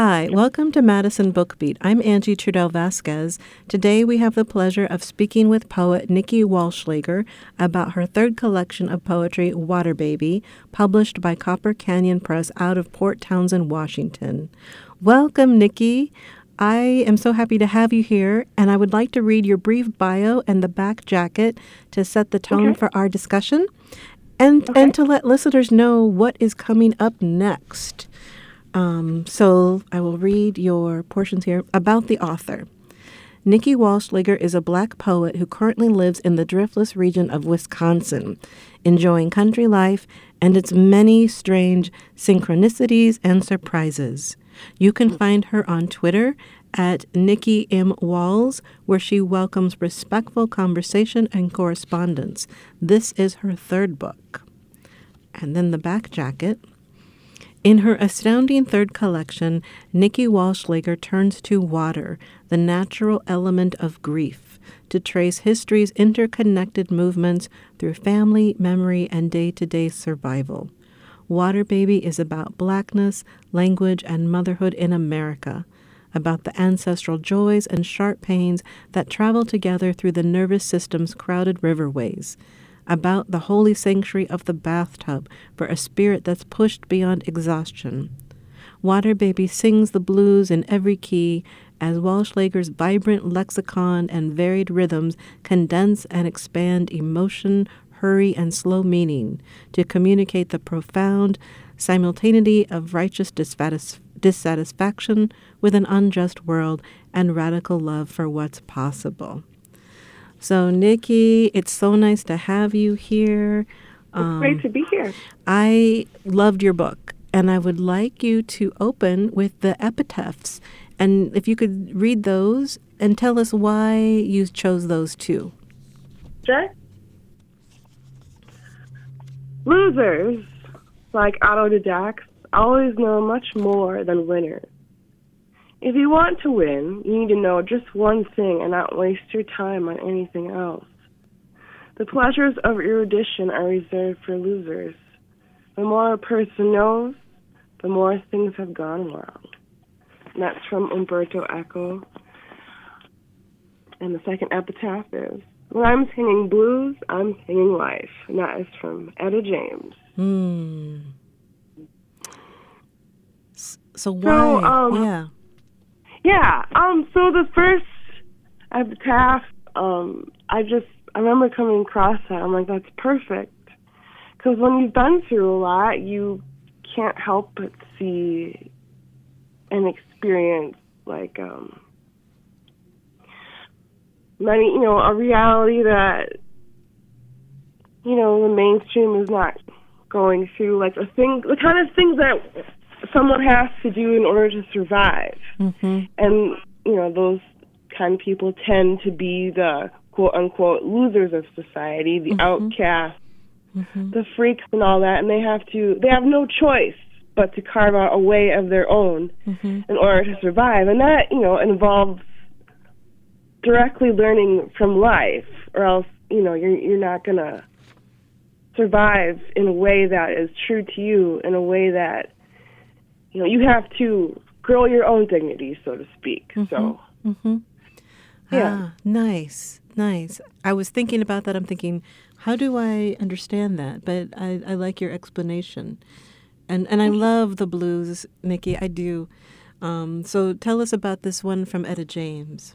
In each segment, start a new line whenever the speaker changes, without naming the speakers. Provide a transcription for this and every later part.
Hi, welcome to Madison Bookbeat. I'm Angie Trudell Vasquez. Today we have the pleasure of speaking with poet Nikki Wallschlaeger about her third collection of poetry, Water Baby, published by Copper Canyon Press out of Port Townsend, Washington. Welcome, Nikki. I am so happy to have you here, and I would like to read your brief bio and the back jacket to set the tone
Okay.
for our discussion and,
Okay.
and to let listeners know what is coming up next. Um, so I will read your portions here about the author. Nikki Wallschlaeger is a black poet who currently lives in the driftless region of Wisconsin, enjoying country life and its many strange synchronicities and surprises. You can find her on Twitter at Nikki M. Walls, where she welcomes respectful conversation and correspondence. This is her third book. And then the back jacket. In her astounding third collection, Nikki Wallschlaeger turns to water, the natural element of grief, to trace history's interconnected movements through family, memory, and day to day survival. Water Baby is about blackness, language, and motherhood in America, about the ancestral joys and sharp pains that travel together through the nervous system's crowded riverways about the holy sanctuary of the bathtub for a spirit that's pushed beyond exhaustion. Water Baby sings the blues in every key as Wallschlaeger's vibrant lexicon and varied rhythms condense and expand emotion, hurry, and slow meaning to communicate the profound simultaneity of righteous dissatis- dissatisfaction with an unjust world and radical love for what's possible. So, Nikki, it's so nice to have you here.
It's um, great to be here.
I loved your book, and I would like you to open with the epitaphs. And if you could read those and tell us why you chose those two.
Sure. Losers, like autodidacts, always know much more than winners. If you want to win, you need to know just one thing and not waste your time on anything else. The pleasures of erudition are reserved for losers. The more a person knows, the more things have gone wrong. And that's from Umberto Eco. And the second epitaph is When I'm singing blues, I'm singing life. And that is from Etta James.
Hmm. So why?
um,
yeah.
Yeah. Um. So the first epitaph, um, I just I remember coming across that. I'm like, that's perfect. Because when you've been through a lot, you can't help but see and experience like um many, you know, a reality that you know the mainstream is not going through. Like a thing, the kind of things that someone has to do in order to survive
Mm-hmm.
and you know those kind of people tend to be the quote unquote losers of society, the outcasts, the freaks, and all that, and they have to they have no choice but to carve out a way of their own
Mm-hmm.
in order to survive, and that you know involves directly learning from life, or else you know you're you're not gonna survive in a way that is true to you, in a way that you know you have to grow your own dignity, so to speak. So
Mm-hmm.
Yeah.
Ah, nice, nice. I was thinking about that. I'm thinking, how do I understand that? But I, I like your explanation, and and I love the blues, Nikki. I do. Um, so tell us about this one from Etta James.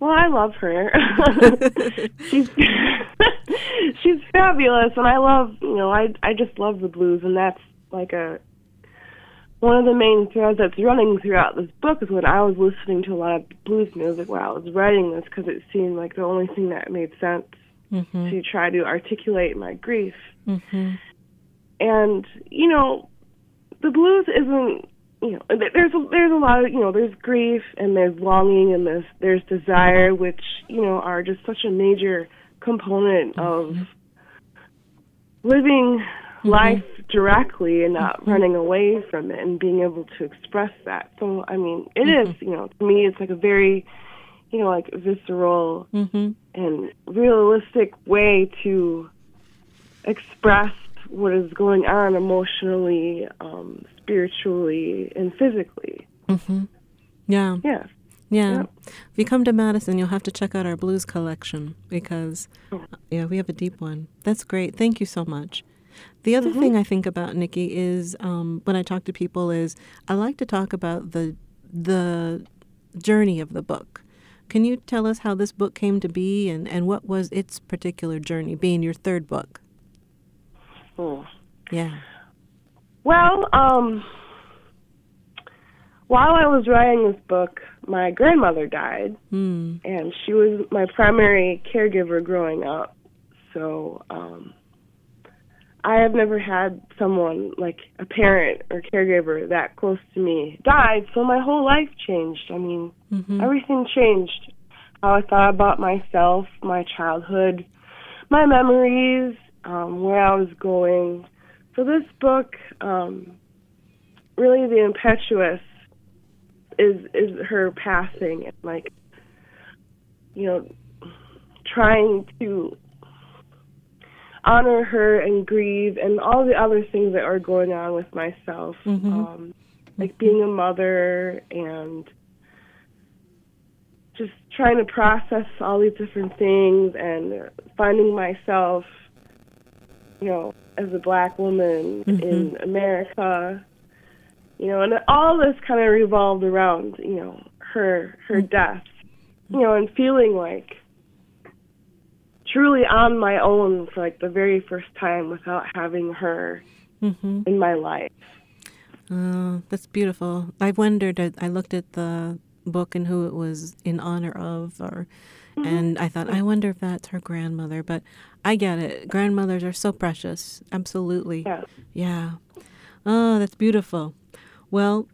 Well, I love her. she's she's fabulous, and I love you know I I just love the blues, and that's like a one of the main threads that's running throughout this book is when I was listening to a lot of blues music while I was writing this because it seemed like the only thing that made sense
Mm-hmm.
to try to articulate my grief.
Mm-hmm.
and you know the blues isn't you know there's a, there's a lot of you know there's grief and there's longing and there's there's desire which you know are just such a major component of living life directly and not running away from it and being able to express that so i mean it is you know to me it's like a very you know, like visceral
Mhm.
and realistic way to express what is going on emotionally, um, spiritually, and physically.
Mhm. Yeah.
Yeah.
Yeah.
Yep.
If you come to Madison, you'll have to check out our blues collection because,
Oh.
yeah, we have a deep one. That's great. Thank you so much. The other thing I think about Nikki is um, when I talk to people is I like to talk about the the journey of the book. Can you tell us how this book came to be and, and what was its particular journey, being your third book?
Oh.
Yeah.
Well, um, while I was writing this book, my grandmother died,
Hmm.
and she was my primary caregiver growing up. So, um, I have never had someone like a parent or caregiver that close to me died. So my whole life changed. I mean,
Mhm.
everything changed. How I thought about myself, my childhood, my memories, um, where I was going. So this book, um, really the impetuous is is her passing and like you know trying to honor her and grieve and all the other things that are going on with myself
Mhm.
um like being a mother and just trying to process all these different things and finding myself you know as a black woman in America you know and all this kind of revolved around you know her her death you know and feeling like truly on my own for like the very first time without having her
Mhm.
in my life
Oh, that's beautiful. I wondered. I, I looked at the book and who it was in honor of, or, and I thought, I wonder if that's her grandmother. But I get it. Grandmothers are so precious. Absolutely.
yeah
Yeah. Oh, that's beautiful. Well,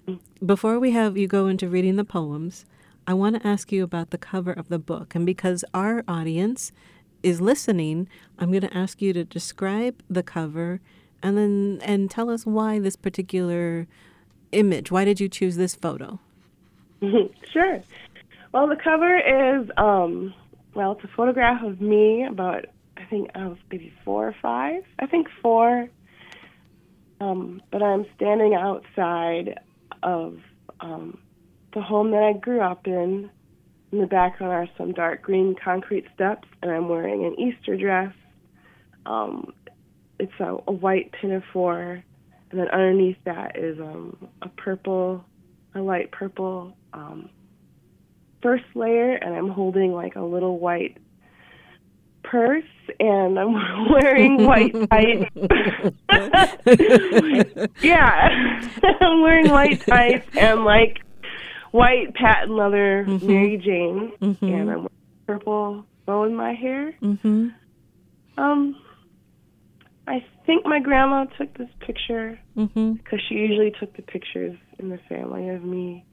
before we have you go into reading the poems, I want to ask you about the cover of the book. And because our audience is listening, I'm going to ask you to describe the cover and then and tell us why this particular image. Why did you choose this photo?
sure. Well, the cover is, um, well, it's a photograph of me about, I think I was maybe four or five. I think four. Um, but I'm standing outside of um, the home that I grew up in. In the background are some dark green concrete steps, and I'm wearing an Easter dress. Um, it's a, a white pinafore, and then underneath that is um, a purple a light purple um, first layer, and I'm holding like a little white purse, and I'm wearing white tights. yeah, I'm wearing white tights and like white patent leather Mary Jane,
Mhm.
and I'm wearing purple bow in my hair.
Mm-hmm.
Um, I think my grandma took this picture
Mm-hmm.
because she usually took the pictures in the family of me.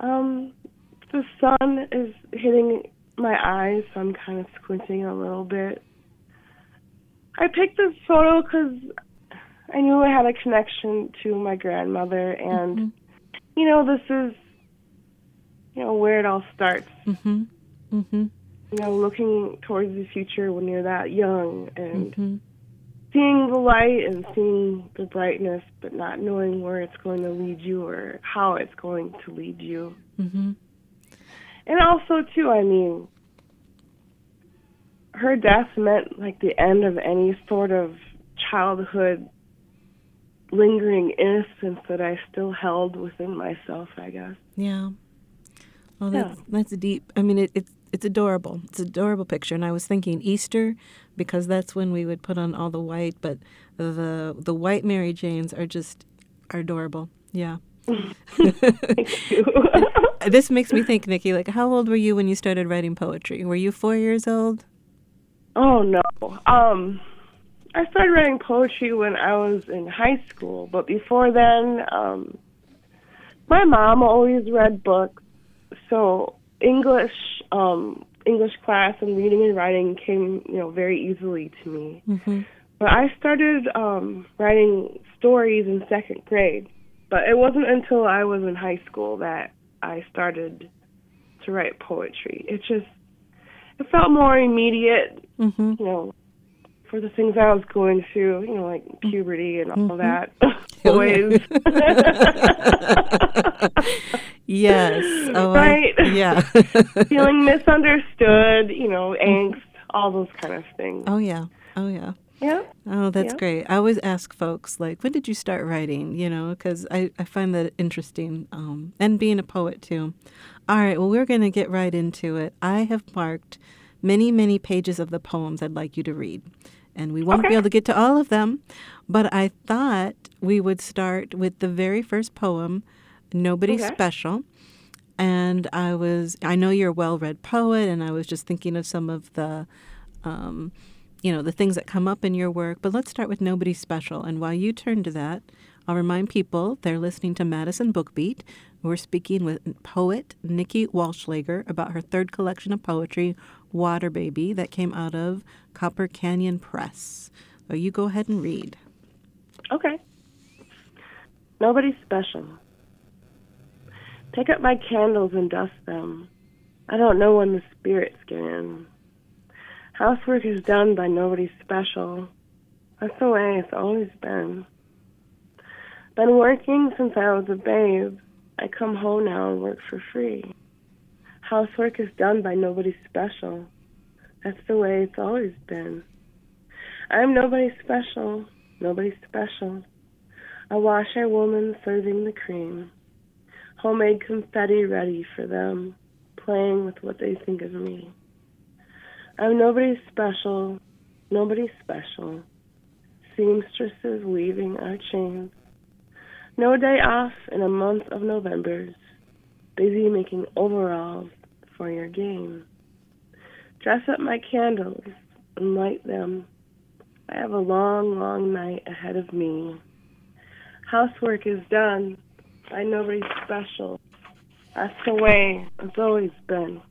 Um, the sun is hitting my eyes, so I'm kind of squinting a little bit. I picked this photo because I knew I had a connection to my grandmother, and you know, this is you know where it all starts.
Mm-hmm. Mm-hmm.
You know, looking towards the future when you're that young and
Mm-hmm.
seeing the light and seeing the brightness, but not knowing where it's going to lead you or how it's going to lead you.
Mm-hmm.
And also, too, I mean, her death meant like the end of any sort of childhood lingering innocence that I still held within myself, I guess.
Yeah. Well, that's that's deep. I mean, it, it's it's adorable. It's an adorable picture, and I was thinking Easter because that's when we would put on all the white. But the the white Mary Janes are just are adorable. Yeah.
Thank you.
This makes me think, Nikki. Like, how old were you when you started writing poetry? Were you four years old?
Oh no. Um I started writing poetry when I was in high school, but before then, um my mom always read books. So English um English class and reading and writing came, you know, very easily to me.
Mm-hmm.
But I started um writing stories in second grade. But it wasn't until I was in high school that I started to write poetry. It just it felt more immediate,
Mm-hmm.
you know, for the things I was going through, you know, like mm-hmm. puberty and all mm-hmm. that.
Oh,
Boys.
Yes. Oh, I-
Right.
yeah.
Feeling misunderstood, you know, mm-hmm. angst, all those kind of things.
oh yeah. Oh yeah.
Yeah.
Oh, that's
Yeah.
great. I always ask folks, like, when did you start writing? You know, because I, I find that interesting. Um, and being a poet, too. All right, well, we're going to get right into it. I have marked many, many pages of the poems I'd like you to read. And we won't be able to get to all of them, but I thought we would start with the very first poem, Nobody
Okay.
Special. And I was, I know you're a well read poet, and I was just thinking of some of the, um, you know, the things that come up in your work. But let's start with Nobody Special. And while you turn to that, I'll remind people they're listening to Madison Bookbeat. We're speaking with poet Nikki Wallschlaeger about her third collection of poetry, Water Baby, that came out of Copper Canyon Press. So you go ahead and read.
Okay. Nobody's special. Pick up my candles and dust them. I don't know when the spirits get in. Housework is done by nobody special. That's the way it's always been. Been working since I was a babe. I come home now and work for free. Housework is done by nobody special. That's the way it's always been. I'm nobody special. Nobody special. A washer woman serving the cream. Homemade confetti ready for them, playing with what they think of me. I'm nobody special, nobody special. Seamstresses weaving our chains. No day off in a month of Novembers. Busy making overalls for your game. Dress up my candles and light them. I have a long, long night ahead of me. Housework is done by nobody special. That's the way it's always been.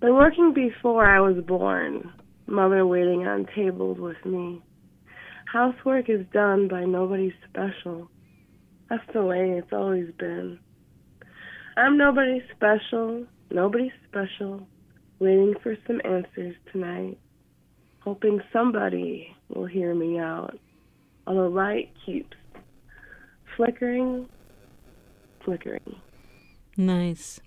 Been working before I was born. Mother waiting on tables with me. Housework is done by nobody special. That's the way it's always been. I'm nobody special, nobody special, waiting for some answers tonight, hoping somebody will hear me out. While the light keeps flickering, flickering.
Nice.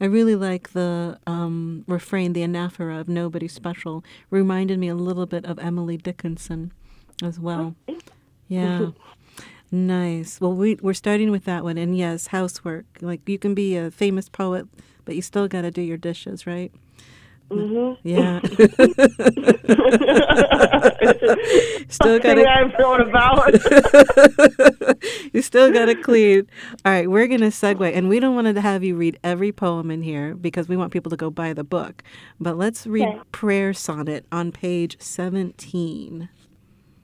I really like the um, refrain, the anaphora of nobody special. Reminded me a little bit of Emily Dickinson as well. Yeah. nice. Well, we, we're starting with that one. And yes, housework. Like you can be a famous poet, but you still got to do your dishes, right?
Mm-hmm.
Yeah. still got to
I've thrown about.
you still got to clean. All right, we're going to segue, and we don't want to have you read every poem in here because we want people to go buy the book. But let's read
Okay.
Prayer Sonnet on page 17.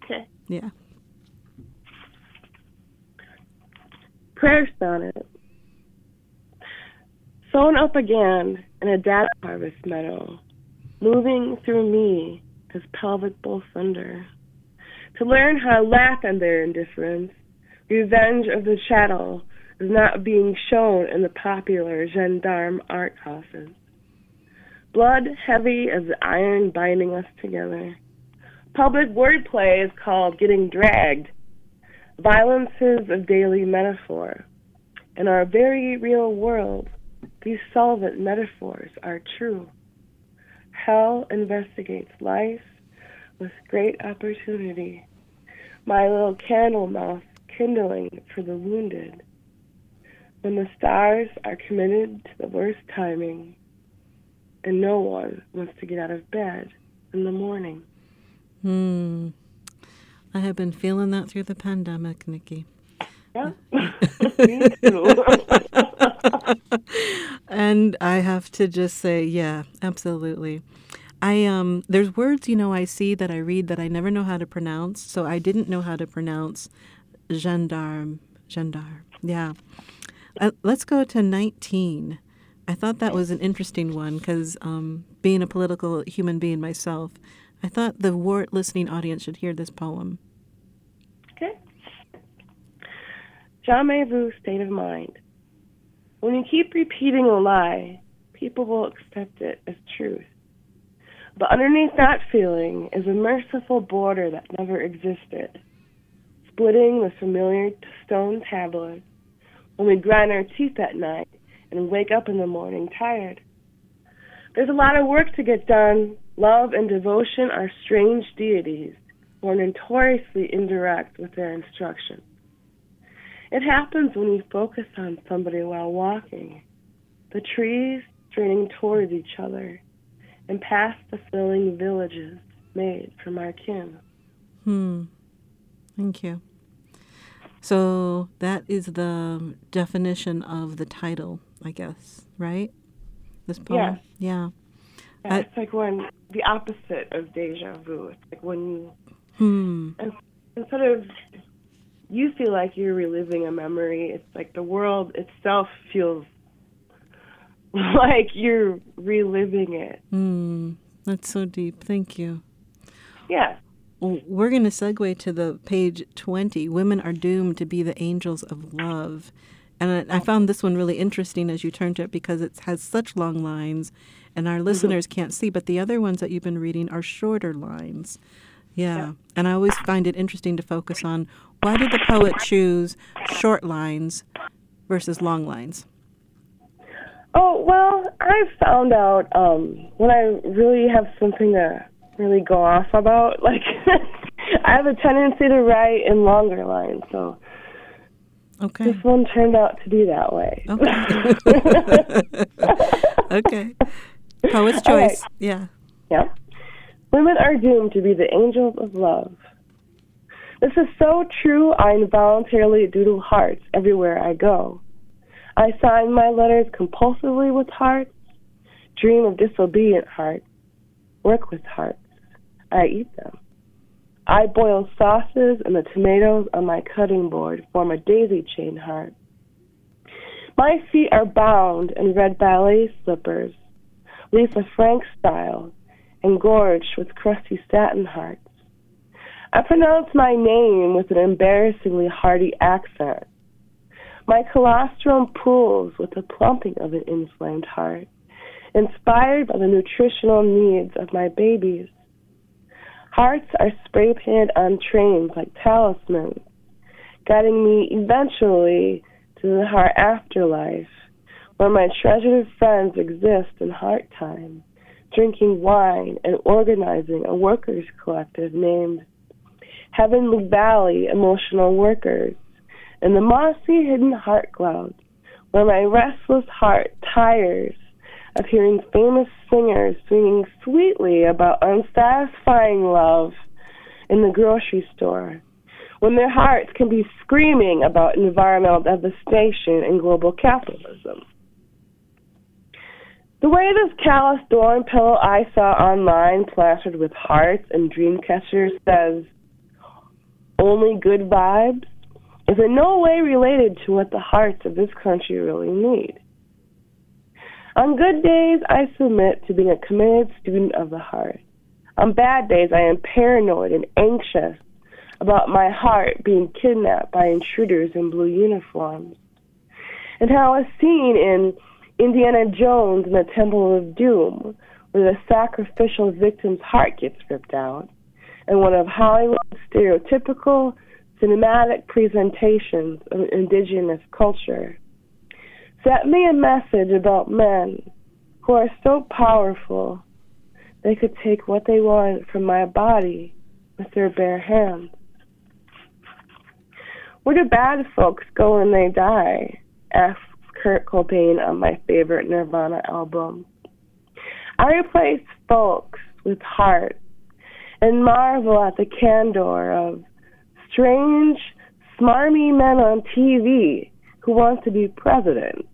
okay.
Yeah.
Prayer sonnet. Sown up again in a data harvest meadow, moving through me as pelvic bull thunder. To learn how to laugh at their indifference, revenge of the chattel is not being shown in the popular gendarme art office. Blood heavy as the iron binding us together. Public wordplay is called getting dragged violences of daily metaphor. In our very real world, these solvent metaphors are true. Hell investigates life with great opportunity. My little candle mouth kindling for the wounded. When the stars are committed to the worst timing, and no one wants to get out of bed in the morning.
Hmm. I have been feeling that through the pandemic, Nikki.
Yeah, me too.
And I have to just say, yeah, absolutely. I um there's words, you know, I see that I read that I never know how to pronounce. So I didn't know how to pronounce gendarme, gendarme. Yeah. Uh, let's go to 19. I thought that was an interesting one because um, being a political human being myself, I thought the wart listening audience should hear this poem.
Okay. Vu state of mind. When you keep repeating a lie, people will accept it as truth. But underneath that feeling is a merciful border that never existed, splitting the familiar stone tablet when we grind our teeth at night and wake up in the morning tired. There's a lot of work to get done. Love and devotion are strange deities who are notoriously indirect with their instruction. It happens when we focus on somebody while walking. The trees straining towards each other and past the filling villages made from our kin.
Hmm. Thank you. So that is the definition of the title, I guess, right? This poem.
Yeah.
Yeah.
yeah it's like when the opposite of deja vu. It's like when you
Hmm.
instead of you feel like you're reliving a memory, it's like the world itself feels like you're reliving it.
Hmm. That's so deep. Thank you.
Yeah.
We're going to segue to the page 20. Women are doomed to be the angels of love. And I, I found this one really interesting as you turned to it because it has such long lines and our listeners can't see, but the other ones that you've been reading are shorter lines. Yeah.
Yeah.
And I always find it interesting to focus on why did the poet choose short lines versus long lines?
Oh well, I found out um, when I really have something to really go off about. Like, I have a tendency to write in longer lines, so
Okay.
this one turned out to be that way.
Okay. okay. Poet's
right.
choice. Yeah.
Yeah. Women are doomed to be the angels of love. This is so true, I involuntarily doodle hearts everywhere I go. I sign my letters compulsively with hearts, dream of disobedient hearts, work with hearts. I eat them. I boil sauces and the tomatoes on my cutting board form a daisy chain heart. My feet are bound in red ballet slippers, Lisa Frank style, engorged with crusty satin hearts. I pronounce my name with an embarrassingly hearty accent. My colostrum pools with the plumping of an inflamed heart, inspired by the nutritional needs of my babies. Hearts are spray painted on trains like talismans, guiding me eventually to the heart afterlife, where my treasured friends exist in heart time drinking wine and organizing a workers' collective named Heavenly Valley Emotional Workers in the mossy hidden heart clouds, where my restless heart tires of hearing famous singers singing sweetly about unsatisfying love in the grocery store, when their hearts can be screaming about environmental devastation and global capitalism. The way this callous dorm pillow I saw online plastered with hearts and dream catchers says only good vibes is in no way related to what the hearts of this country really need. On good days, I submit to being a committed student of the heart. On bad days, I am paranoid and anxious about my heart being kidnapped by intruders in blue uniforms. And how, as seen in Indiana Jones and the Temple of Doom, where the sacrificial victim's heart gets ripped out, and one of Hollywood's stereotypical cinematic presentations of indigenous culture, sent me a message about men who are so powerful they could take what they want from my body with their bare hands. Where do bad folks go when they die? asks Kurt Cobain on my favorite Nirvana album. I replace folks with heart and marvel at the candor of strange, smarmy men on TV who want to be president,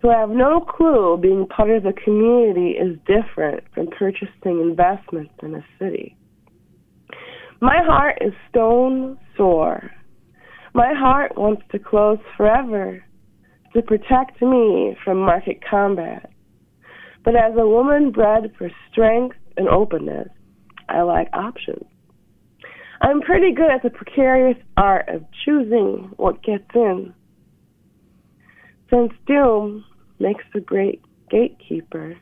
who have no clue being part of the community is different from purchasing investments in a city. My heart is stone sore. My heart wants to close forever to protect me from market combat. But as a woman bred for strength and openness, I like options. I'm pretty good at the precarious art of choosing what gets in. Since doom makes a great gatekeeper.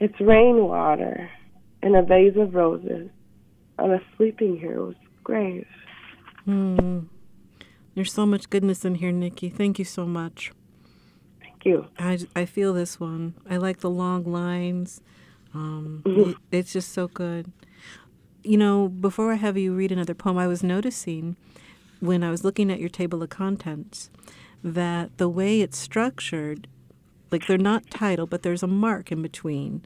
It's rainwater in a vase of roses on a sleeping hero's grave.
Hmm. There's so much goodness in here, Nikki. Thank you so much.
Thank you.
I, I feel this one. I like the long lines. Um,
Mhm.
it- it's just so good. You know, before I have you read another poem, I was noticing when I was looking at your table of contents that the way it's structured, like they're not titled, but there's a mark in between.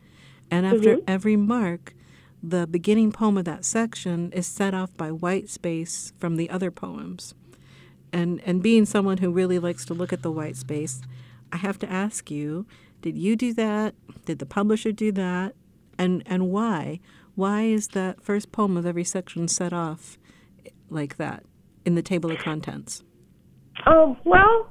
And after
Mhm.
every mark, the beginning poem of that section is set off by white space from the other poems. And and being someone who really likes to look at the white space, I have to ask you, did you do that? Did the publisher do that? And and why? Why is that first poem of every section set off like that in the table of contents?
Oh, well,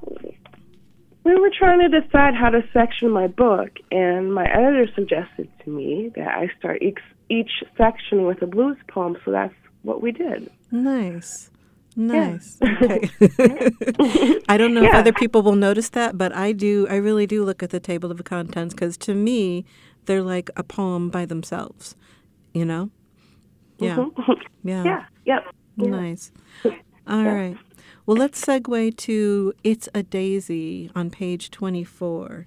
we were trying to decide how to section my book, and my editor suggested to me that I start each, each section with a blues poem, so that's what we did.
Nice. Nice. Okay. I don't know if other people will notice that, but I do. I really do look at the table of contents because to me, they're like a poem by themselves. You know? Yeah.
Mhm.
Yeah.
yeah, yep. Yeah.
Nice. All right. Well, let's segue to It's a Daisy on page 24.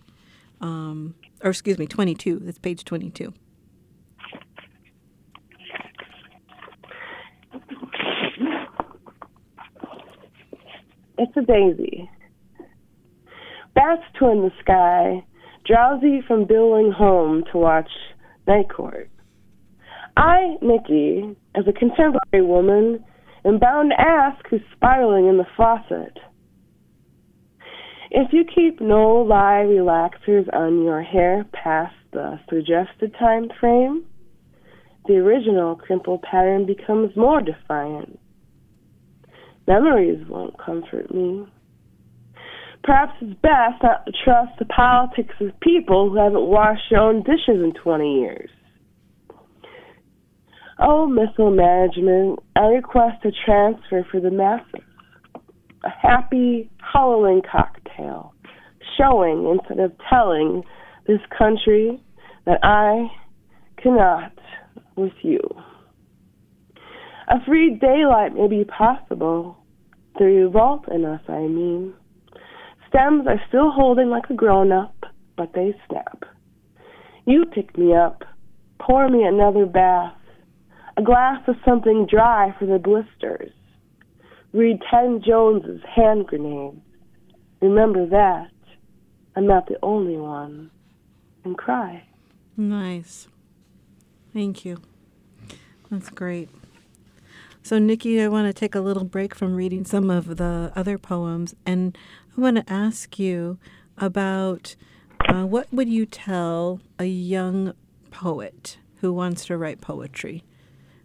Um, or excuse me, 22. That's page 22.
It's a daisy. Bats twin the sky, drowsy from billowing home to watch night court. I, Nikki, as a contemporary woman, am bound to ask who's spiraling in the faucet. If you keep no lie relaxers on your hair past the suggested time frame, the original crimple pattern becomes more defiant. Memories won't comfort me. Perhaps it's best not to trust the politics of people who haven't washed their own dishes in 20 years. Oh, missile management, I request a transfer for the masses. A happy, Halloween cocktail, showing instead of telling this country that I cannot with you. A free daylight may be possible. The revolt in us, I mean. Stems are still holding like a grown up, but they snap. You pick me up, pour me another bath, a glass of something dry for the blisters. Read Ten Jones's hand grenades. Remember that. I'm not the only one. And cry.
Nice. Thank you. That's great. So, Nikki, I want to take a little break from reading some of the other poems, and I want to ask you about uh, what would you tell a young poet who wants to write poetry?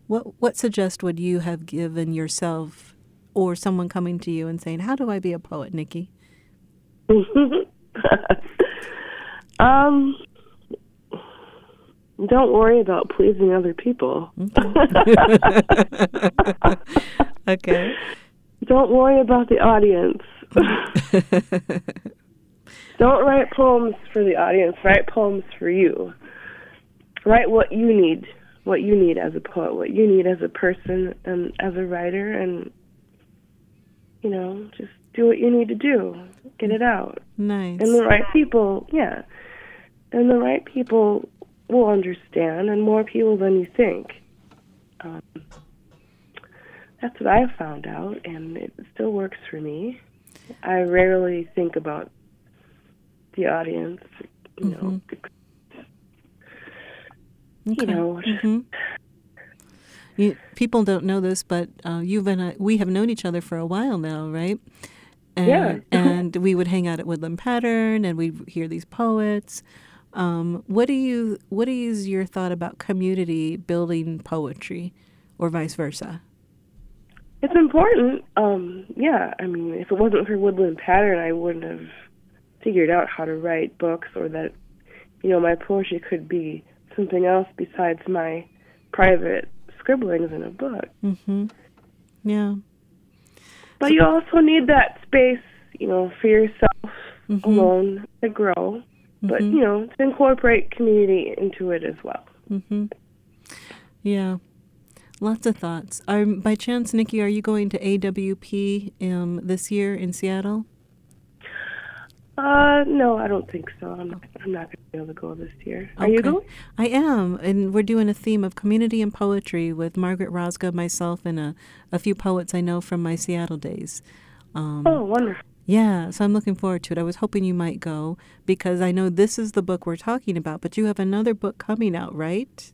What what suggest would you have given yourself or someone coming to you and saying, "How do I be a poet, Nikki?"
um, don't worry about pleasing other people.
okay.
Don't worry about the audience. don't write poems for the audience. Write poems for you. Write what you need, what you need as a poet, what you need as a person and as a writer, and you know, just do what you need to do. Get it out.
nice.
And the right people, yeah. And the right people will understand, and more people than you think. Um, that's what I've found out, and it still works for me. I rarely think about the audience, you know.
Okay.
You know,
Mhm. You, people don't know this, but uh, you've and I, we have known each other for a while now, right? And,
Yeah.
and we would hang out at Woodland Pattern, and we'd hear these poets. Um, what do you? What is your thought about community building poetry, or vice versa?
It's important. Um, yeah, I mean, if it wasn't for Woodland Pattern, I wouldn't have figured out how to write books or that, you know, my poetry could be something else besides my private scribblings in a book.
Mm-hmm. Yeah.
But you also need that space, you know, for yourself
Mhm.
alone to grow. but you know, to incorporate community into it as well.
Mm-hmm. Yeah. Lots of thoughts. Um, by chance, Nikki, are you going to AWP um, this year in Seattle?
Uh, no, I don't think so. I'm not, I'm not going to be able to go this year. Are you going?
I am, and we're doing a theme of community and poetry with Margaret Rozga, myself, and a, a few poets I know from my Seattle days. Um,
Oh, wonderful.
Yeah, so I'm looking forward to it. I was hoping you might go because I know this is the book we're talking about, but you have another book coming out, right?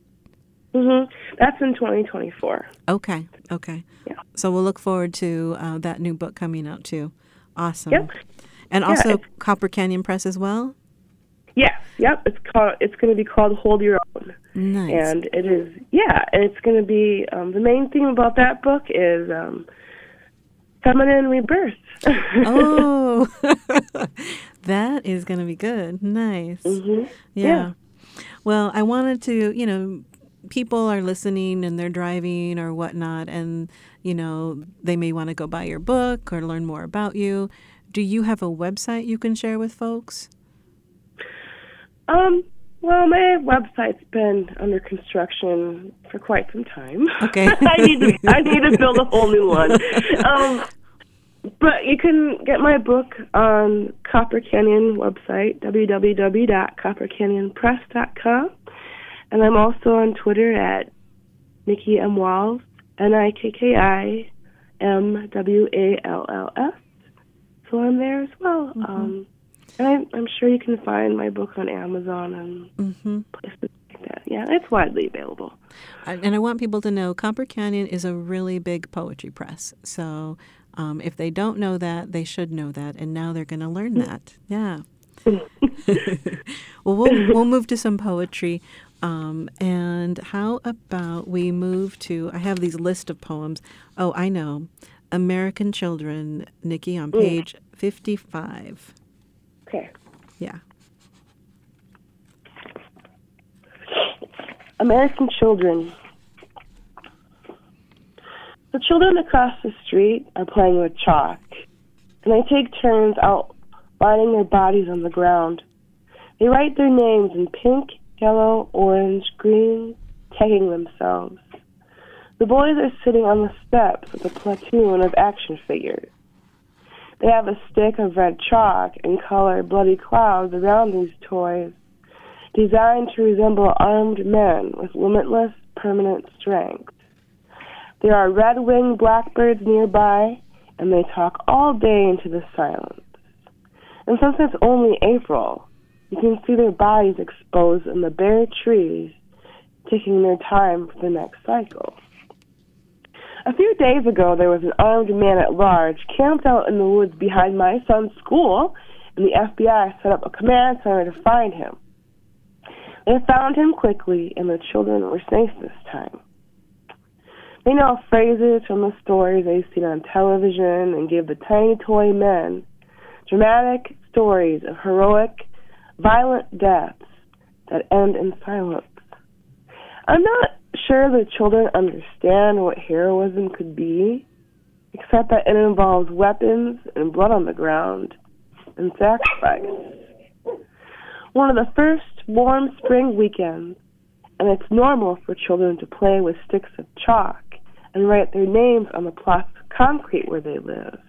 hmm That's in 2024.
Okay, okay.
Yeah.
So we'll look forward to uh, that new book coming out too. Awesome.
Yep.
And also
it's-
Copper Canyon Press as well.
Yes. Yep. It's called. It's going to be called Hold Your Own.
Nice.
and it is yeah and it's going to be um, the main theme about that book is um, feminine rebirth
oh, that is going to be good. Nice.
hmm
Yeah.
Yeah.
Well, I wanted to, you know, people are listening and they're driving or whatnot, and, you know, they may want to go buy your book or learn more about you. Do you have a website you can share with folks?
um well my website's been under construction for quite some time
Okay.
i need to i need to build a whole new one um but you can get my book on Copper Canyon website, www.coppercanyonpress.com. And I'm also on Twitter at Nikki M. Walls, N I K K I M W A L L S. I'm there as well. Um, and I, I'm sure you can find my book on Amazon and
Mm-hmm.
places like that. Yeah, it's widely available.
And I want people to know Copper Canyon is a really big poetry press. So um, if they don't know that, they should know that. And now they're going to learn that. Yeah. well, we'll we'll move to some poetry. Um, and how about we move to? I have these list of poems. Oh, I know, American Children, Nikki, on page fifty-five.
Okay.
Yeah.
American children. The children across the street are playing with chalk, and they take turns outlining their bodies on the ground. They write their names in pink, yellow, orange, green, tagging themselves. The boys are sitting on the steps with a platoon of action figures. They have a stick of red chalk and color bloody clouds around these toys designed to resemble armed men with limitless permanent strength. There are red winged blackbirds nearby, and they talk all day into the silence. And since it's only April, you can see their bodies exposed in the bare trees, taking their time for the next cycle. A few days ago, there was an armed man at large camped out in the woods behind my son's school, and the FBI set up a command center to find him. They found him quickly, and the children were safe this time. They know phrases from the stories they've seen on television and give the tiny toy men dramatic stories of heroic, violent deaths that end in silence. I'm not sure the children understand what heroism could be, except that it involves weapons and blood on the ground and sacrifice one of the first warm spring weekends, and it's normal for children to play with sticks of chalk and write their names on the plots of concrete where they live.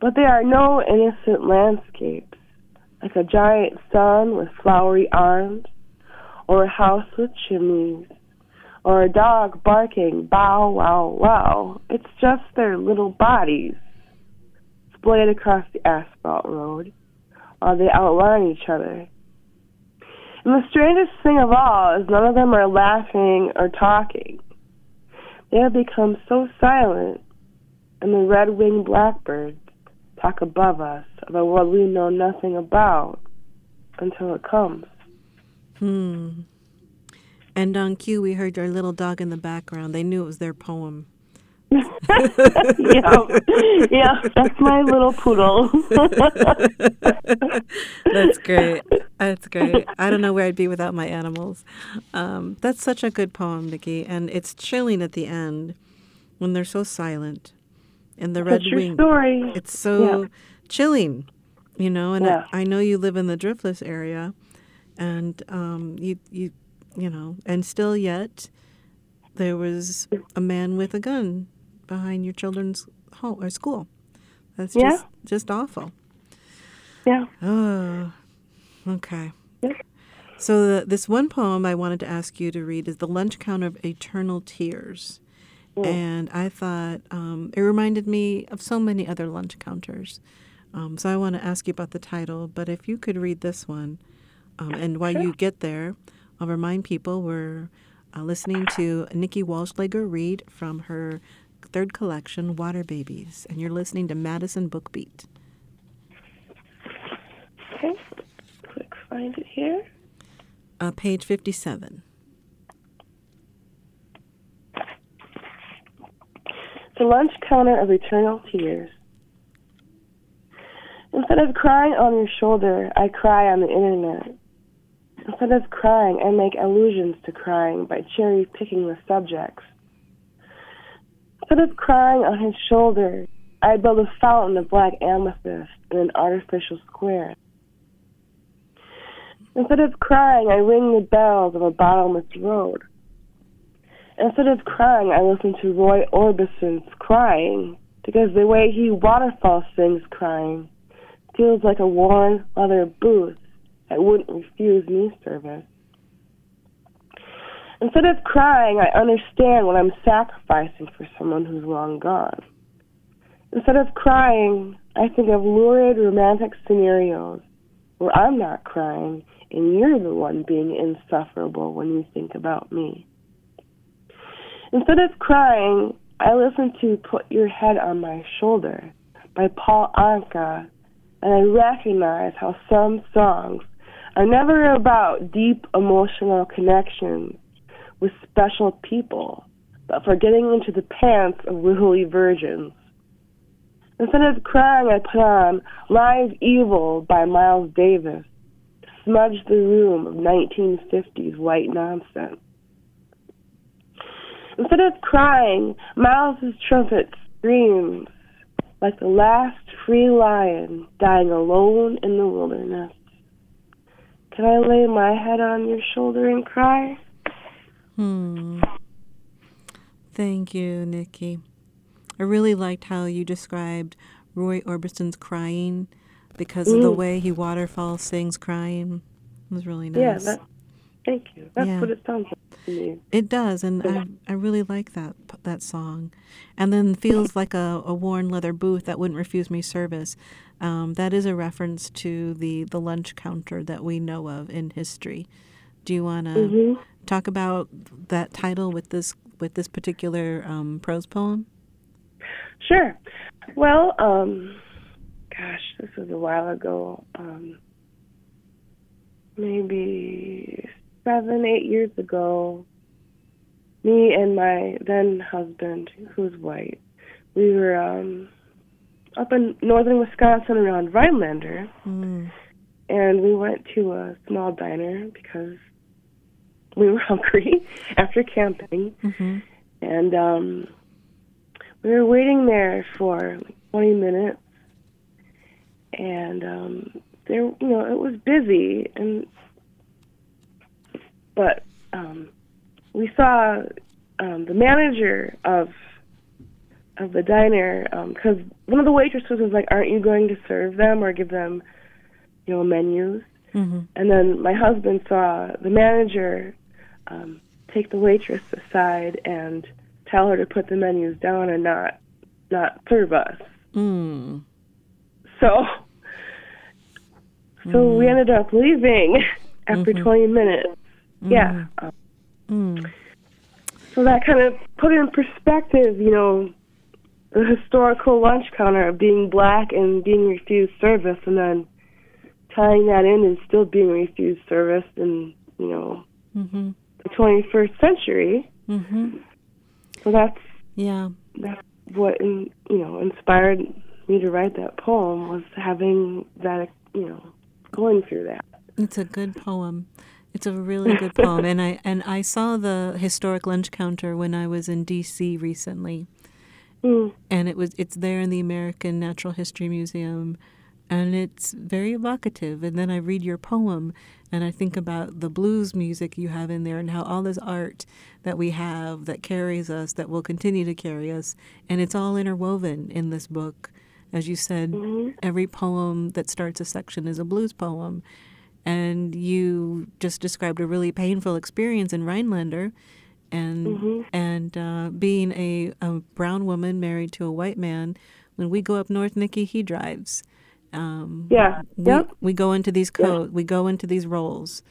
But there are no innocent landscapes, like a giant sun with flowery arms, or a house with chimneys, or a dog barking bow wow wow. It's just their little bodies splayed across the asphalt road while they outline each other. And the strangest thing of all is none of them are laughing or talking. They have become so silent, and the red winged blackbirds talk above us of a world we know nothing about until it comes.
Hmm. And on cue, we heard our little dog in the background. They knew it was their poem.
yeah, yeah, that's my little poodle.
That's great. That's great. I don't know where I'd be without my animals. Um, that's such a good poem, Nikki, and it's chilling at the end when they're so silent. And the red
your
wing.
story.
It's so chilling. You know, and
Yeah.
I, I know you live in the Driftless area, and um, you you you know, and still yet there was a man with a gun behind your children's home or school. That's
Yeah.
just just awful.
Yeah.
Oh, okay.
Yeah.
So the, this one poem I wanted to ask you to read is "The Lunch Counter of Eternal Tears," and I thought um, it reminded me of so many other lunch counters. Um, so I want to ask you about the title, but if you could read this one, um, and while you get there, I'll remind people we're uh, listening to Nikki Wallschlaeger read from her third collection, Water Babies, and you're listening to Madison Bookbeat.
Okay. Quick find it here.
Uh, page 57.
The lunch counter of eternal tears. Instead of crying on your shoulder, I cry on the internet. Instead of crying, I make allusions to crying by cherry picking the subjects. Instead of crying on his shoulder, I build a fountain of black amethyst in an artificial square. Instead of crying, I ring the bells of a bottomless road. Instead of crying, I listen to Roy Orbison's crying because the way he waterfall sings crying feels like a worn leather booth that wouldn't refuse me service. Instead of crying, I understand what I'm sacrificing for someone who's long gone. Instead of crying, I think of lurid romantic scenarios where I'm not crying and you're the one being insufferable when you think about me. Instead of crying, I listen to Put Your Head on My Shoulder by Paul Anka, and I recognize how some songs never about deep emotional connections with special people, but for getting into the pants of willy virgins. Instead of crying, I put on Live Evil by Miles Davis to smudge the room of 1950s white nonsense. Instead of crying, Miles's trumpet screams like the last free lion dying alone in the wilderness. Can I lay my head on your shoulder and cry?
Hmm. Thank you, Nikki. I really liked how you described Roy Orbison's crying because of the
Mm.
way he waterfall sings crying. It was really nice.
Yeah, that, thank you. That's
Yeah.
what it sounds like to me.
It does, and I, I really like that that song, and then feels like a, a worn leather booth that wouldn't refuse me service. Um, that is a reference to the the lunch counter that we know of in history. Do you want to
Mhm.
talk about that title with this with this particular um, prose poem?
Sure. Well, um, gosh, this was a while ago. Um, maybe seven, eight years ago. Me and my then husband, who's white, we were um, up in northern Wisconsin around Rhinelander,
Mm.
and we went to a small diner because we were hungry after camping.
hmm
and um, we were waiting there for like 20 minutes, and um, there, you know, it was busy, and but um, we saw um, the manager of of the diner because one of the waitresses was like, "Aren't you going to serve them or give them, you know, menus?"
hmm
And then my husband saw the manager um, take the waitress aside and tell her to put the menus down and not not serve us.
Mm.
So so we ended up leaving after
Mhm.
20 minutes. Yeah. Um,
Mm.
so that kind of put in perspective, you know, the historical lunch counter of being black and being refused service, and then tying that in and still being refused service in, you know,
hmm
the 21st century.
hmm
So that's
Yeah.
that's what in, you know inspired me to write that poem was having that you know going through that.
It's a good poem. It's a really good poem, and I and I saw the historic lunch counter when I was in D.C. recently,
Mm.
and it was it's there in the American Natural History Museum, and it's very evocative. And then I read your poem and I think about the blues music you have in there and how all this art that we have that carries us, that will continue to carry us, and it's all interwoven in this book. As you said,
Mm-hmm.
every poem that starts a section is a blues poem. And you just described a really painful experience in Rhinelander and
Mm-hmm.
and uh, being a, a brown woman married to a white man. When we go up north, Nikki, he drives. Um,
Yeah.
we,
Yep.
we go into these codes, we go into these roles.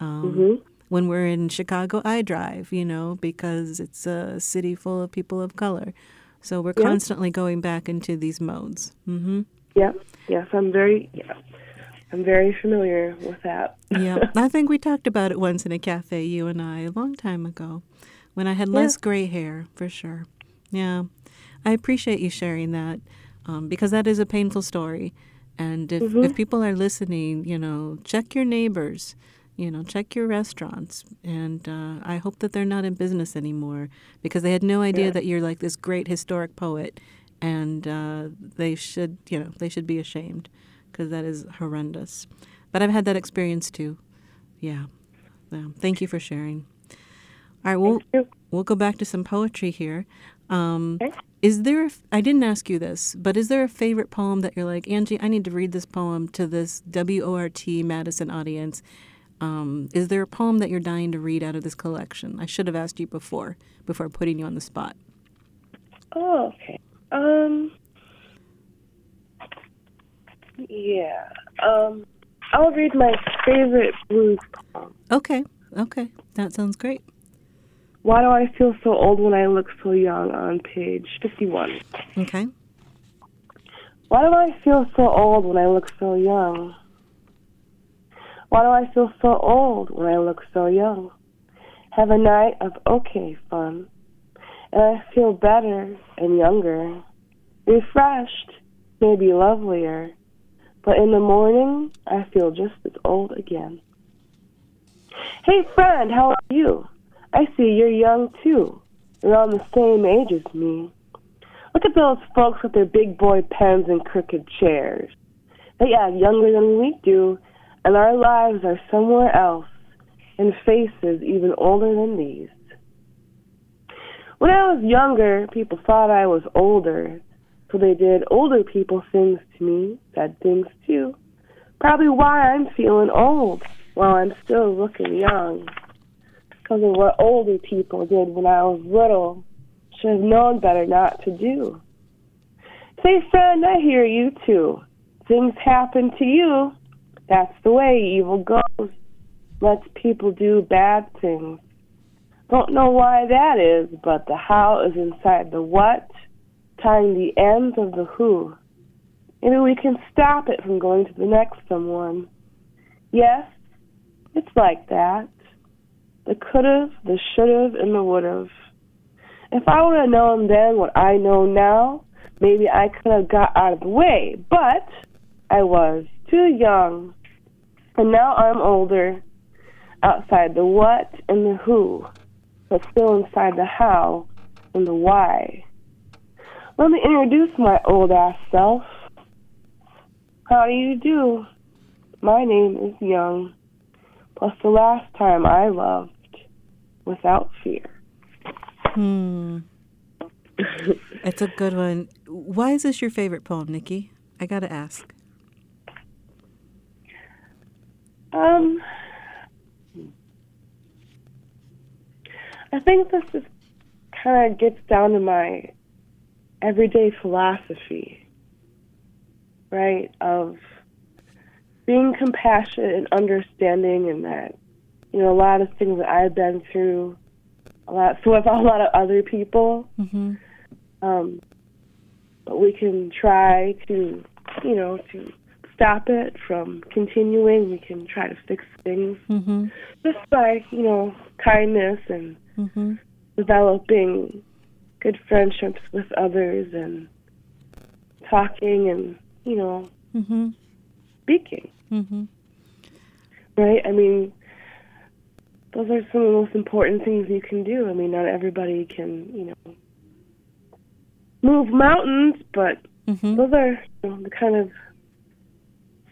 Um,
Mhm.
When we're in Chicago, I drive, you know, because it's a city full of people of color. So we're
Yep.
constantly going back into these modes. hmm
Yep. Yes, I'm very. Yeah, I'm very familiar with that.
yeah, I think we talked about it once in a cafe, you and I, a long time ago, when I had
Yeah.
less gray hair, for sure. Yeah, I appreciate you sharing that um, because that is a painful story. And if,
Mm-hmm.
if people are listening, you know, check your neighbors, you know, check your restaurants. And uh, I hope that they're not in business anymore because they had no idea
Yeah.
that you're like this great historic poet. And uh, they should, you know, they should be ashamed because that is horrendous. But I've had that experience too. Yeah. yeah. Thank you for sharing. All right, we'll, we'll go back to some poetry here. Um,
Okay.
Is there, a I didn't ask you this, but is there a favorite poem that you're like, Angie, I need to read this poem to this WORT Madison audience? Um, is there a poem that you're dying to read out of this collection? I should have asked you before, before putting you on the spot.
Oh, okay. Um. Yeah. Um. I'll read my favorite blues poem.
Okay, okay, that sounds great.
Why do I feel so old when I look so young? On page fifty-one.
Okay.
Why do I feel so old when I look so young? Why do I feel so old when I look so young? Have a night of okay fun, and I feel better and younger, refreshed, maybe lovelier, but in the morning I feel just as old again. Hey friend, how are you? I see you're young too, around the same age as me. Look at those folks with their big boy pens and crooked chairs. They act younger than we do, and our lives are somewhere else, in faces even older than these. When I was younger, people thought I was older, so they did older people things to me, said things too. Probably why I'm feeling old while I'm still looking young. Because of what older people did when I was little should have known better not to do. Say, friend, I hear you too. Things happen to you. That's the way evil goes. Lets people do bad things. Don't know why that is, but the how is inside the what, tying the ends of the who. Maybe we can stop it from going to the next someone. Yes, it's like that. The could've, the should've, and the would've. If I would have known then what I know now, maybe I could have got out of the way. But I was too young. And now I'm older, outside the what and the who, but still inside the how and the why. Let me introduce my old ass self. How do you do? My name is Young, plus the last time I loved without fear.
Hmm. It's a good one. Why is this your favorite poem, Nikki? I gotta ask.
Um, I think this is kind of gets down to my everyday philosophy, right? Of being compassionate and understanding, and that you know a lot of things that I've been through, a lot so with a lot of other people.
Mm-hmm.
Um, but we can try to, you know, to stop it from continuing. We can try to fix things
Mm-hmm.
just by, you know, kindness and
Mm-hmm.
developing good friendships with others and talking and, you know,
Mm-hmm.
speaking,
Mm-hmm.
right? I mean, those are some of the most important things you can do. I mean, not everybody can, you know, move mountains, but
Mm-hmm.
those are you know, the kind of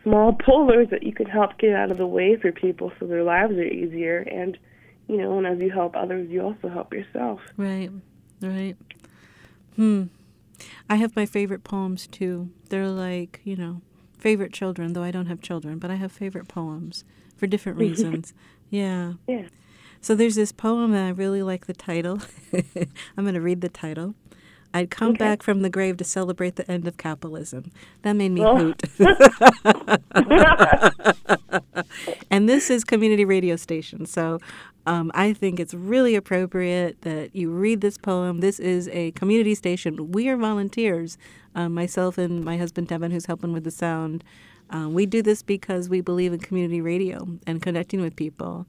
small boulders that you can help get out of the way for people so their lives are easier. And, you know, and as you help others, you also help yourself.
Right, right. Hmm. I have my favorite poems too. They're like, you know, favorite children, though I don't have children, but I have favorite poems for different reasons. yeah.
Yeah.
So there's this poem that I really like the title. I'm going to read the title. I'd come
Okay.
back from the grave to celebrate the end of capitalism. That made me
Oh.
hoot. and this is community radio station, so um, I think it's really appropriate that you read this poem. This is a community station. We are volunteers, um, myself and my husband Devin, who's helping with the sound. Um, we do this because we believe in community radio and connecting with people.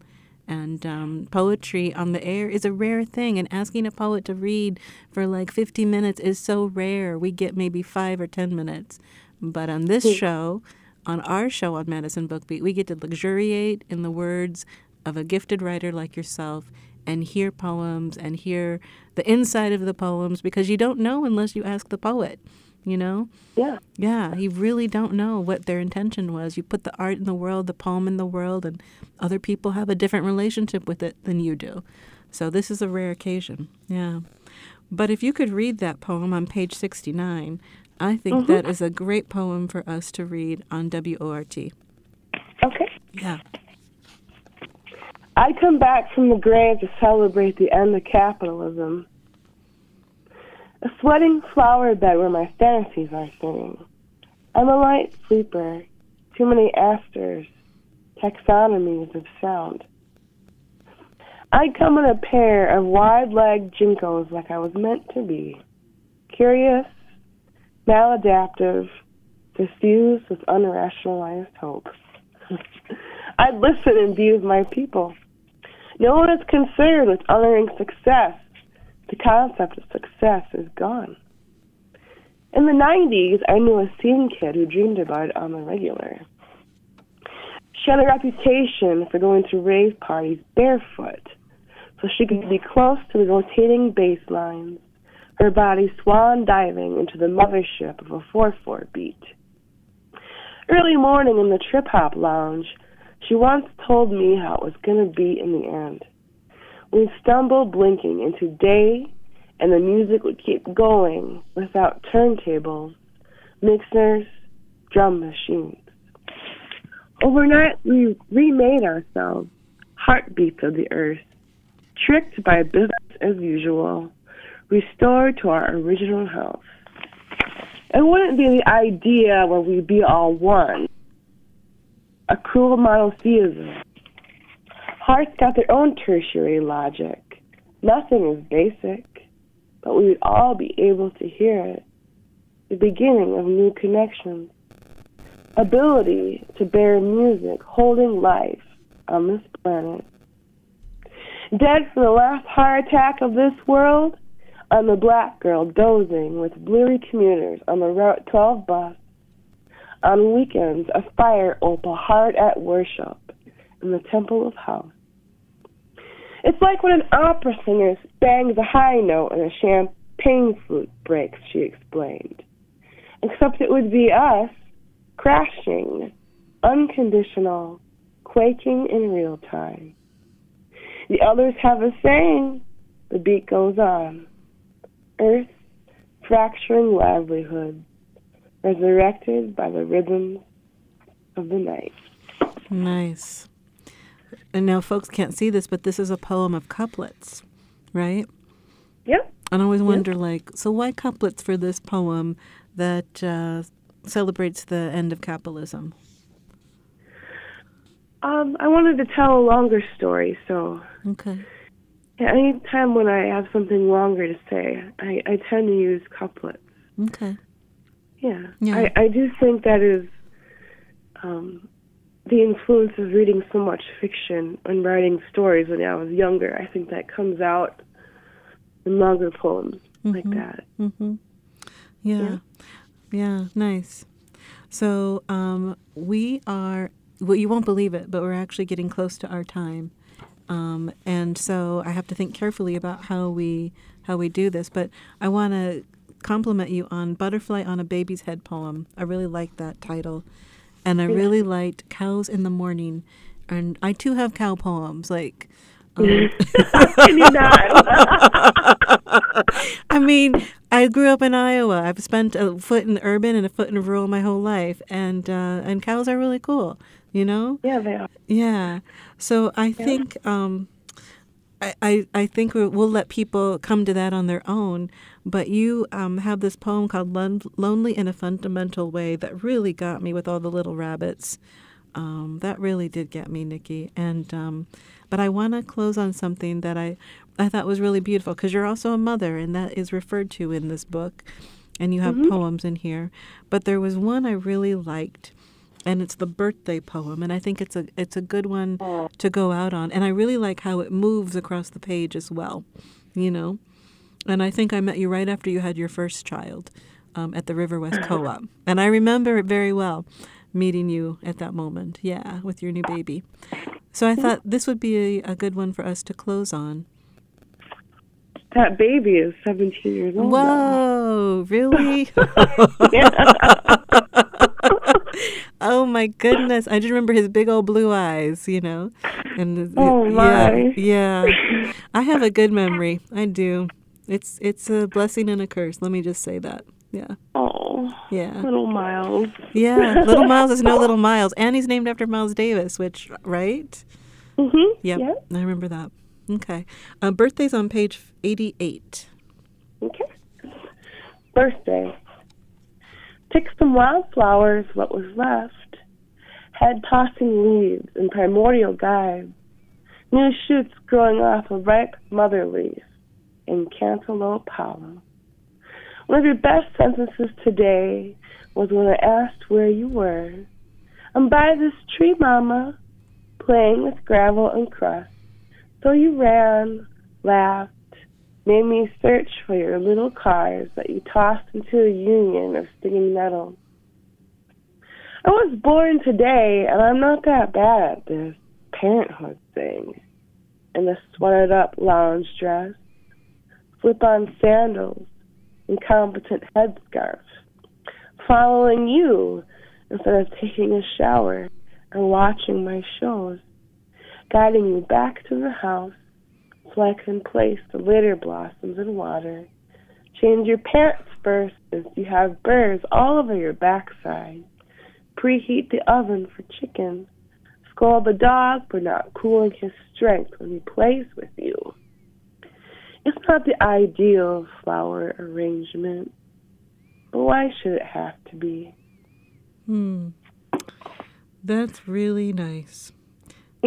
And um, poetry on the air is a rare thing, and asking a poet to read for like 50 minutes is so rare. We get maybe five or 10 minutes. But on this show, on our show on Madison Book Beat, we get to luxuriate in the words of a gifted writer like yourself and hear poems and hear the inside of the poems because you don't know unless you ask the poet, you know?
Yeah.
Yeah, you really don't know what their intention was. You put the art in the world, the poem in the world, and other people have a different relationship with it than you do. So this is a rare occasion. Yeah. But if you could read that poem on page 69, I think mm-hmm. that is a great poem for us to read on WORT.
Okay.
Yeah.
I come back from the grave to celebrate the end of capitalism. A sweating flower bed where my fantasies are singing. I'm a light sleeper, too many asters, taxonomies of sound. I come in a pair of wide-legged JNCOs like I was meant to be. Curious, maladaptive, diffused with unrationalized hope. I'd listen and be with my people. No one is concerned with honoring success. The concept of success is gone. In the 90s, I knew a scene kid who dreamed about it on the regular. She had a reputation for going to rave parties barefoot so she could be close to the rotating bass lines, her body swan diving into the mothership of a 4 4 beat. Early morning in the trip hop lounge, she once told me how it was going to be in the end. We'd stumble blinking into day, and the music would keep going without turntables, mixers, drum machines. Overnight, we remade ourselves, heartbeats of the earth, tricked by business as usual, restored to our original health. It wouldn't be the idea where we'd be all one, a cruel monotheism. Hearts got their own tertiary logic. Nothing is basic, but we would all be able to hear it. The beginning of new connections. Ability to bear music, holding life on this planet. Dead from the last heart attack of this world, I'm the black girl dozing with bleary commuters on the Route 12 bus. On weekends, a fire opal hard at worship in the Temple of House. It's like when an opera singer bangs a high note and a champagne flute breaks, she explained. Except it would be us, crashing, unconditional, quaking in real time. The others have a saying, the beat goes on. Earth, fracturing livelihood, resurrected by the rhythms of the night.
Nice. And now folks can't see this, but this is a poem of couplets, right?
Yep.
And I always wonder, like, so why couplets for this poem that uh, celebrates the end of capitalism?
Um, I wanted to tell a longer story, so
Okay.
yeah, anytime when I have something longer to say, I, I tend to use couplets.
Okay.
Yeah.
Yeah.
I, I do think that is um, the influence of reading so much fiction and writing stories when I was younger. I think that comes out in longer poems like
Mhm.
that.
Mm-hmm. Yeah.
Yeah.
yeah. Nice. So um, we are, well, you won't believe it, but we're actually getting close to our time. Um, and so I have to think carefully about how we how we do this. But I want to compliment you on "Butterfly on a Baby's Head" poem. I really like that title, and I really liked Cows in the Morning. And I too have cow poems, like. Um,
Can you not?
I mean, I grew up in Iowa. I've spent a foot in urban and a foot in the rural my whole life, and uh, and cows are really cool. You know?
yeah, they are.
Yeah. So I think um, I, I I think we- we'll let people come to that on their own. But you um, have this poem called Lon- "Lonely in a Fundamental Way" that really got me with all the little rabbits. Um, that really did get me, Nikki. And um, but I want to close on something that I I thought was really beautiful because you're also a mother, and that is referred to in this book, and you have poems in here. But there was one I really liked, and it's the birthday poem, and I think it's a it's a good one to go out on. And I really like how it moves across the page as well, you know. And I think I met you right after you had your first child um, at the Riverwest Co-op, and I remember it very well, meeting you at that moment. Yeah, with your new baby. So I thought this would be a, a good one for us to close on.
That baby is 17 years old. now.
Whoa, really? oh my goodness. I just remember his big old blue eyes, you know. And
Oh, my.
Yeah. Yeah. I have a good memory. I do. It's it's a blessing and a curse. Let me just say that. Yeah.
Oh,
Yeah.
little Miles.
Yeah. Little Miles is no little Miles. And he's named after Miles Davis, which right?
Mm-hmm.
Yep.
Yep.
I remember that. Okay. Uh, birthday's on page 88.
Okay. Birthday. Pick some wildflowers, what was left. Head tossing leaves in primordial guise. New shoots growing off a ripe mother leaf in cantaloupe hollow. One of your best sentences today was when I asked where you were. I'm by this tree, Mama, playing with gravel and crust. So you ran, laughed, made me search for your little cars that you tossed into a union of stinging metal. I was born today, and I'm not that bad at this parenthood thing. In a sweated up lounge dress, slip on sandals, incompetent headscarf, following you instead of taking a shower and watching my shows, guiding you back to the house flex in place the litter blossoms in water. Change your pants first since you have burrs all over your backside. Preheat the oven for chicken. Scold the dog for not cooling his strength when he plays with you. It's not the ideal flower arrangement, but why should it have to be?
Hmm. That's really nice.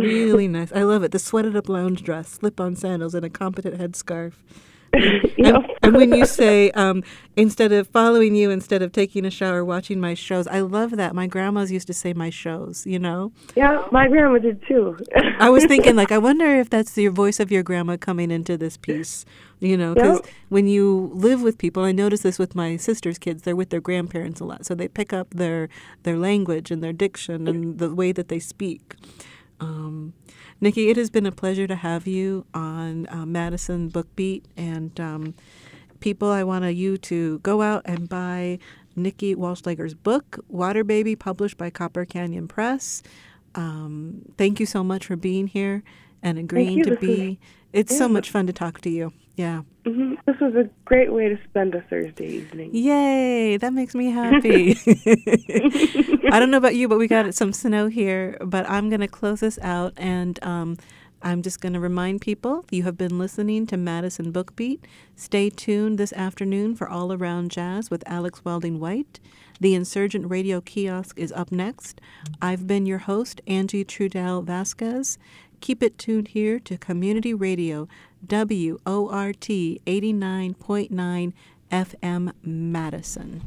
Really nice. I love it. The sweated up lounge dress, slip on sandals, and a competent headscarf. And, and when you say, um, instead of following you, instead of taking a shower, watching my shows, I love that. My grandmas used to say my shows, you know?
yeah, my grandma did too.
I was thinking, like, I wonder if that's your voice of your grandma coming into this piece, you know? Because
Yep.
when you live with people, I notice this with my sister's kids, they're with their grandparents a lot. So they pick up their, their language and their diction and the way that they speak. Um, Nikki, it has been a pleasure to have you on uh, Madison Book Beat. And um, people, I want you to go out and buy Nikki Wallschlaeger's book, Water Baby, published by Copper Canyon Press. Um, thank you so much for being here and agreeing to
This
be. It's so much fun to talk to you. Yeah.
hmm This was a great way to spend a Thursday evening.
Yay, that makes me happy. I don't know about you, but we got some snow here. But I'm going to close this out and um, I'm just going to remind people you have been listening to Madison Bookbeat. Stay tuned this afternoon for All Around Jazz with Alex Welding White. The Insurgent Radio Kiosk is up next. I've been your host, Angie Trudell Vasquez. Keep it tuned here to Community Radio, WORT 89.9 FM Madison.